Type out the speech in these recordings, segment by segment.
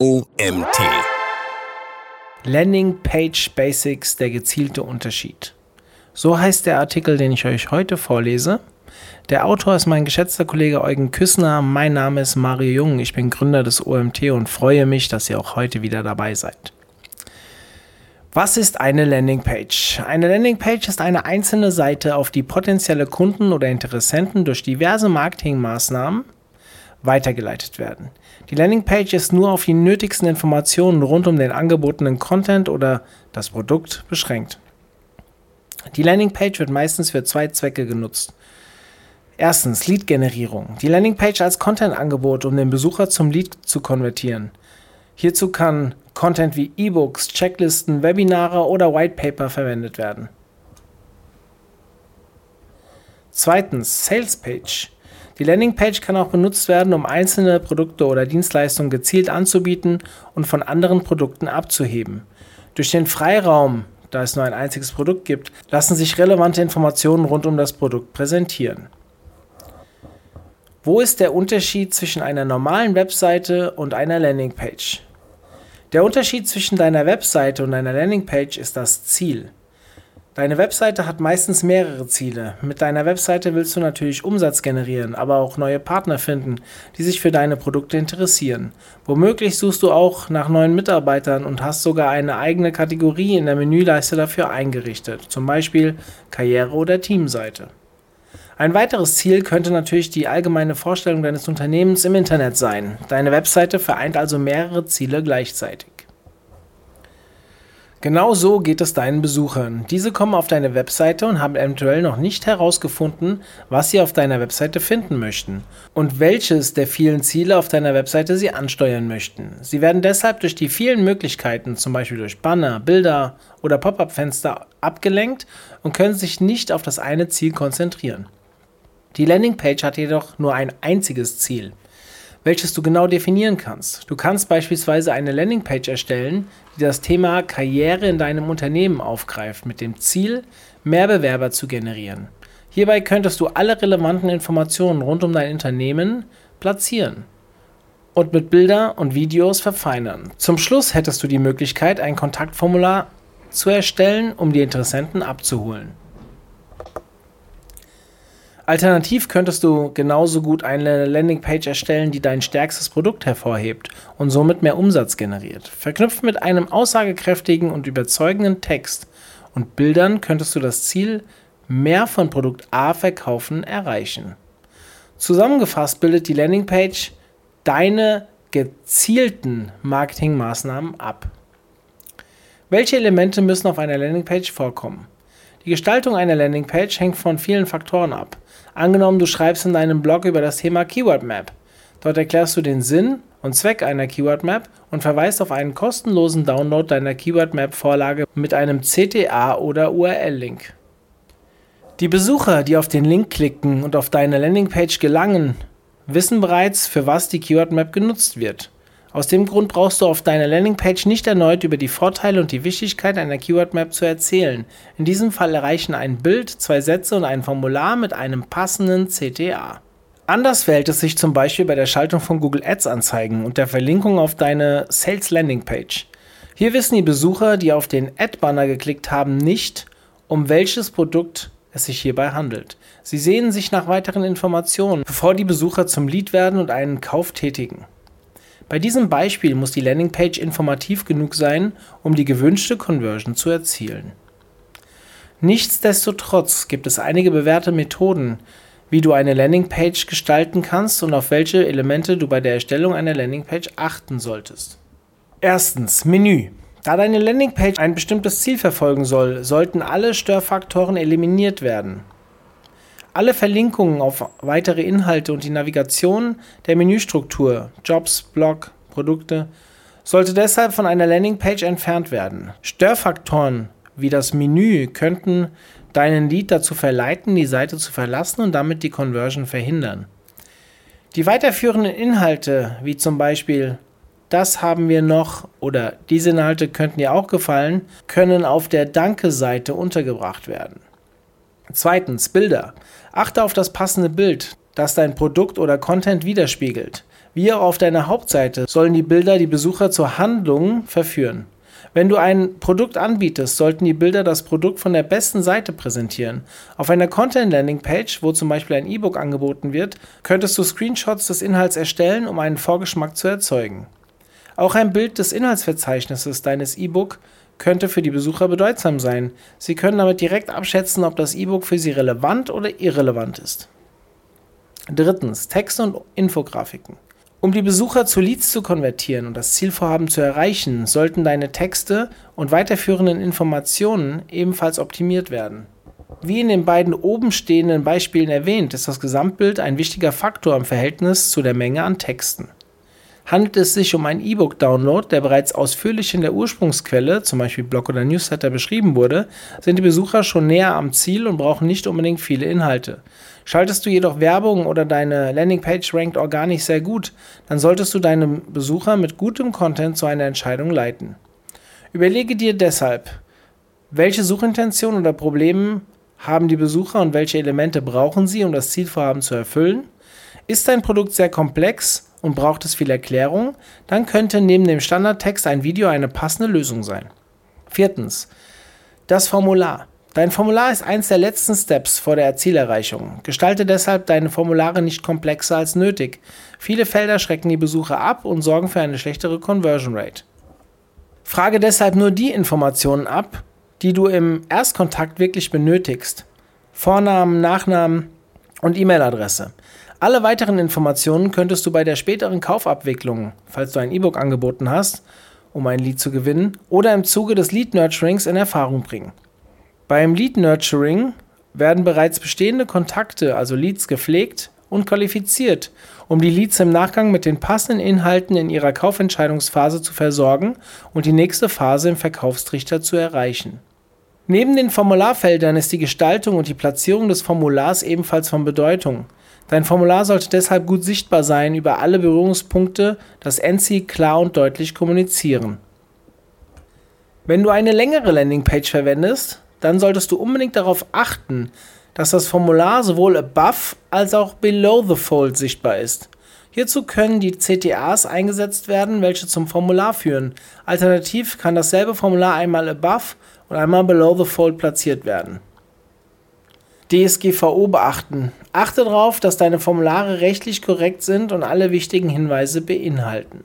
OMT. Landing Page Basics, der gezielte Unterschied. So heißt der Artikel, den ich euch heute vorlese. Der Autor ist mein geschätzter Kollege Eugen Küssner. Mein Name ist Mario Jung. Ich bin Gründer des OMT und freue mich, dass ihr auch heute wieder dabei seid. Was ist eine Landingpage? Eine Landingpage ist eine einzelne Seite, auf die potenzielle Kunden oder Interessenten durch diverse Marketingmaßnahmen weitergeleitet werden. Die Landingpage ist nur auf die nötigsten Informationen rund um den angebotenen Content oder das Produkt beschränkt. Die Landingpage wird meistens für zwei Zwecke genutzt. Erstens Lead-Generierung. Die Landingpage als Content-Angebot, um den Besucher zum Lead zu konvertieren. Hierzu kann Content wie E-Books, Checklisten, Webinare oder Whitepaper verwendet werden. Zweitens Sales Page. Die Landingpage kann auch benutzt werden, um einzelne Produkte oder Dienstleistungen gezielt anzubieten und von anderen Produkten abzuheben. Durch den Freiraum, da es nur ein einziges Produkt gibt, lassen sich relevante Informationen rund um das Produkt präsentieren. Wo ist der Unterschied zwischen einer normalen Webseite und einer Landingpage? Der Unterschied zwischen deiner Webseite und einer Landingpage ist das Ziel. Deine Webseite hat meistens mehrere Ziele. Mit deiner Webseite willst du natürlich Umsatz generieren, aber auch neue Partner finden, die sich für deine Produkte interessieren. Womöglich suchst du auch nach neuen Mitarbeitern und hast sogar eine eigene Kategorie in der Menüleiste dafür eingerichtet, zum Beispiel Karriere- oder Teamseite. Ein weiteres Ziel könnte natürlich die allgemeine Vorstellung deines Unternehmens im Internet sein. Deine Webseite vereint also mehrere Ziele gleichzeitig. Genau so geht es deinen Besuchern. Diese kommen auf deine Webseite und haben eventuell noch nicht herausgefunden, was sie auf deiner Webseite finden möchten und welches der vielen Ziele auf deiner Webseite sie ansteuern möchten. Sie werden deshalb durch die vielen Möglichkeiten, zum Beispiel durch Banner, Bilder oder Pop-up-Fenster, abgelenkt und können sich nicht auf das eine Ziel konzentrieren. Die Landingpage hat jedoch nur ein einziges Ziel welches du genau definieren kannst. Du kannst beispielsweise eine Landingpage erstellen, die das Thema Karriere in deinem Unternehmen aufgreift, mit dem Ziel, mehr Bewerber zu generieren. Hierbei könntest du alle relevanten Informationen rund um dein Unternehmen platzieren und mit Bilder und Videos verfeinern. Zum Schluss hättest du die Möglichkeit, ein Kontaktformular zu erstellen, um die Interessenten abzuholen. Alternativ könntest du genauso gut eine Landingpage erstellen, die dein stärkstes Produkt hervorhebt und somit mehr Umsatz generiert. Verknüpft mit einem aussagekräftigen und überzeugenden Text und Bildern könntest du das Ziel mehr von Produkt A verkaufen erreichen. Zusammengefasst bildet die Landingpage deine gezielten Marketingmaßnahmen ab. Welche Elemente müssen auf einer Landingpage vorkommen? Die Gestaltung einer Landingpage hängt von vielen Faktoren ab. Angenommen, du schreibst in deinem Blog über das Thema Keyword Map. Dort erklärst du den Sinn und Zweck einer Keyword Map und verweist auf einen kostenlosen Download deiner Keyword Map Vorlage mit einem CTA oder URL-Link. Die Besucher, die auf den Link klicken und auf deine Landingpage gelangen, wissen bereits, für was die Keyword Map genutzt wird. Aus dem Grund brauchst du auf deiner Landingpage nicht erneut über die Vorteile und die Wichtigkeit einer Keyword Map zu erzählen. In diesem Fall erreichen ein Bild, zwei Sätze und ein Formular mit einem passenden CTA. Anders verhält es sich zum Beispiel bei der Schaltung von Google Ads Anzeigen und der Verlinkung auf deine Sales Landingpage. Hier wissen die Besucher, die auf den Ad-Banner geklickt haben, nicht, um welches Produkt es sich hierbei handelt. Sie sehen sich nach weiteren Informationen, bevor die Besucher zum Lead werden und einen Kauf tätigen. Bei diesem Beispiel muss die Landingpage informativ genug sein, um die gewünschte Conversion zu erzielen. Nichtsdestotrotz gibt es einige bewährte Methoden, wie du eine Landingpage gestalten kannst und auf welche Elemente du bei der Erstellung einer Landingpage achten solltest. Erstens Menü. Da deine Landingpage ein bestimmtes Ziel verfolgen soll, sollten alle Störfaktoren eliminiert werden. Alle Verlinkungen auf weitere Inhalte und die Navigation der Menüstruktur, Jobs, Blog, Produkte, sollte deshalb von einer Landingpage entfernt werden. Störfaktoren wie das Menü könnten deinen Lead dazu verleiten, die Seite zu verlassen und damit die Conversion verhindern. Die weiterführenden Inhalte, wie zum Beispiel das haben wir noch oder diese Inhalte könnten dir auch gefallen, können auf der Danke-Seite untergebracht werden. Zweitens, Bilder. Achte auf das passende Bild, das dein Produkt oder Content widerspiegelt. Wie auch auf deiner Hauptseite sollen die Bilder die Besucher zur Handlung verführen. Wenn du ein Produkt anbietest, sollten die Bilder das Produkt von der besten Seite präsentieren. Auf einer Content-Landing-Page, wo zum Beispiel ein E-Book angeboten wird, könntest du Screenshots des Inhalts erstellen, um einen Vorgeschmack zu erzeugen. Auch ein Bild des Inhaltsverzeichnisses deines E-Book könnte für die Besucher bedeutsam sein. Sie können damit direkt abschätzen, ob das E-Book für sie relevant oder irrelevant ist. Drittens, Texte und Infografiken. Um die Besucher zu Leads zu konvertieren und das Zielvorhaben zu erreichen, sollten deine Texte und weiterführenden Informationen ebenfalls optimiert werden. Wie in den beiden oben stehenden Beispielen erwähnt, ist das Gesamtbild ein wichtiger Faktor im Verhältnis zu der Menge an Texten. Handelt es sich um einen E-Book-Download, der bereits ausführlich in der Ursprungsquelle, zum Beispiel Blog oder Newsletter, beschrieben wurde, sind die Besucher schon näher am Ziel und brauchen nicht unbedingt viele Inhalte. Schaltest du jedoch Werbung oder deine Landingpage rankt organisch sehr gut, dann solltest du deine Besucher mit gutem Content zu einer Entscheidung leiten. Überlege dir deshalb, welche Suchintentionen oder Probleme haben die Besucher und welche Elemente brauchen sie, um das Zielvorhaben zu erfüllen? Ist dein Produkt sehr komplex und braucht es viel Erklärung, dann könnte neben dem Standardtext ein Video eine passende Lösung sein. Viertens. Das Formular. Dein Formular ist eins der letzten Steps vor der Zielerreichung. Gestalte deshalb deine Formulare nicht komplexer als nötig. Viele Felder schrecken die Besucher ab und sorgen für eine schlechtere Conversion Rate. Frage deshalb nur die Informationen ab, die du im Erstkontakt wirklich benötigst. Vornamen, Nachnamen und E-Mail-Adresse. Alle weiteren Informationen könntest du bei der späteren Kaufabwicklung, falls du ein E-Book angeboten hast, um ein Lead zu gewinnen, oder im Zuge des Lead Nurturings in Erfahrung bringen. Beim Lead Nurturing werden bereits bestehende Kontakte, also Leads, gepflegt und qualifiziert, um die Leads im Nachgang mit den passenden Inhalten in ihrer Kaufentscheidungsphase zu versorgen und die nächste Phase im Verkaufstrichter zu erreichen. Neben den Formularfeldern ist die Gestaltung und die Platzierung des Formulars ebenfalls von Bedeutung. Dein Formular sollte deshalb gut sichtbar sein über alle Berührungspunkte, das NC klar und deutlich kommunizieren. Wenn du eine längere Landingpage verwendest, dann solltest du unbedingt darauf achten, dass das Formular sowohl above als auch below the fold sichtbar ist. Hierzu können die CTAs eingesetzt werden, welche zum Formular führen. Alternativ kann dasselbe Formular einmal above und einmal below the fold platziert werden. DSGVO beachten. Achte darauf, dass deine Formulare rechtlich korrekt sind und alle wichtigen Hinweise beinhalten.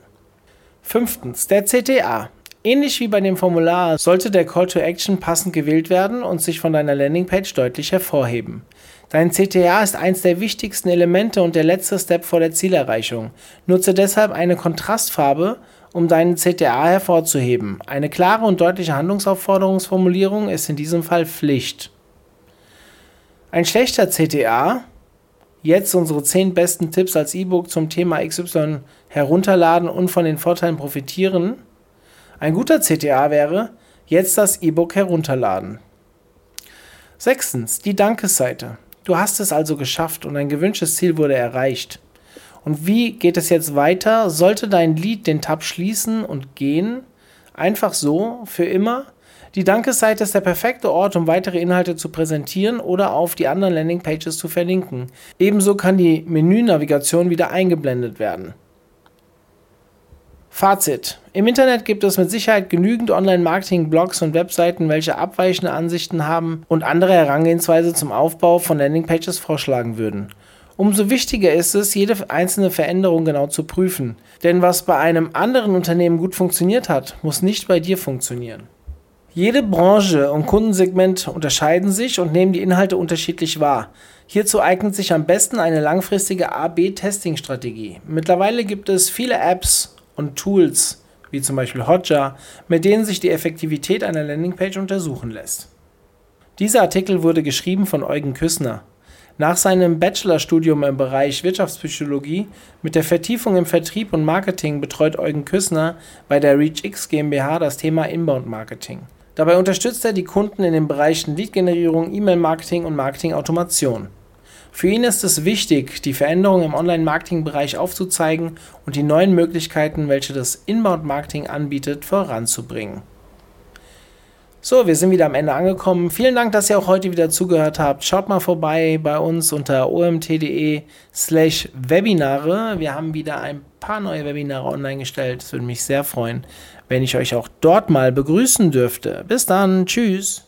Fünftens, der CTA. Ähnlich wie bei dem Formular sollte der Call to Action passend gewählt werden und sich von deiner Landingpage deutlich hervorheben. Dein CTA ist eins der wichtigsten Elemente und der letzte Step vor der Zielerreichung. Nutze deshalb eine Kontrastfarbe, um deinen CTA hervorzuheben. Eine klare und deutliche Handlungsaufforderungsformulierung ist in diesem Fall Pflicht. Ein schlechter CTA, jetzt unsere 10 besten Tipps als E-Book zum Thema XY herunterladen und von den Vorteilen profitieren. Ein guter CTA wäre, jetzt das E-Book herunterladen. Sechstens, die Dankesseite. Du hast es also geschafft und ein gewünschtes Ziel wurde erreicht. Und wie geht es jetzt weiter? Sollte dein Lied den Tab schließen und gehen? Einfach so, für immer? Die Dankesseite ist der perfekte Ort, um weitere Inhalte zu präsentieren oder auf die anderen Landingpages zu verlinken. Ebenso kann die Menünavigation wieder eingeblendet werden. Fazit. Im Internet gibt es mit Sicherheit genügend Online-Marketing-Blogs und Webseiten, welche abweichende Ansichten haben und andere Herangehensweise zum Aufbau von Landingpages vorschlagen würden. Umso wichtiger ist es, jede einzelne Veränderung genau zu prüfen. Denn was bei einem anderen Unternehmen gut funktioniert hat, muss nicht bei dir funktionieren. Jede Branche und Kundensegment unterscheiden sich und nehmen die Inhalte unterschiedlich wahr. Hierzu eignet sich am besten eine langfristige A-B-Testing-Strategie. Mittlerweile gibt es viele Apps und Tools, wie zum Beispiel Hotjar, mit denen sich die Effektivität einer Landingpage untersuchen lässt. Dieser Artikel wurde geschrieben von Eugen Küssner. Nach seinem Bachelorstudium im Bereich Wirtschaftspsychologie mit der Vertiefung im Vertrieb und Marketing betreut Eugen Küssner bei der ReachX GmbH das Thema Inbound Marketing. Dabei unterstützt er die Kunden in den Bereichen Lead-Generierung, E-Mail-Marketing und Marketing-Automation. Für ihn ist es wichtig, die Veränderungen im Online-Marketing-Bereich aufzuzeigen und die neuen Möglichkeiten, welche das Inbound-Marketing anbietet, voranzubringen. So, wir sind wieder am Ende angekommen. Vielen Dank, dass ihr auch heute wieder zugehört habt. Schaut mal vorbei bei uns unter omt.de slash Webinare. Wir haben wieder ein paar neue Webinare online gestellt. Es würde mich sehr freuen, wenn ich euch auch dort mal begrüßen dürfte. Bis dann. Tschüss.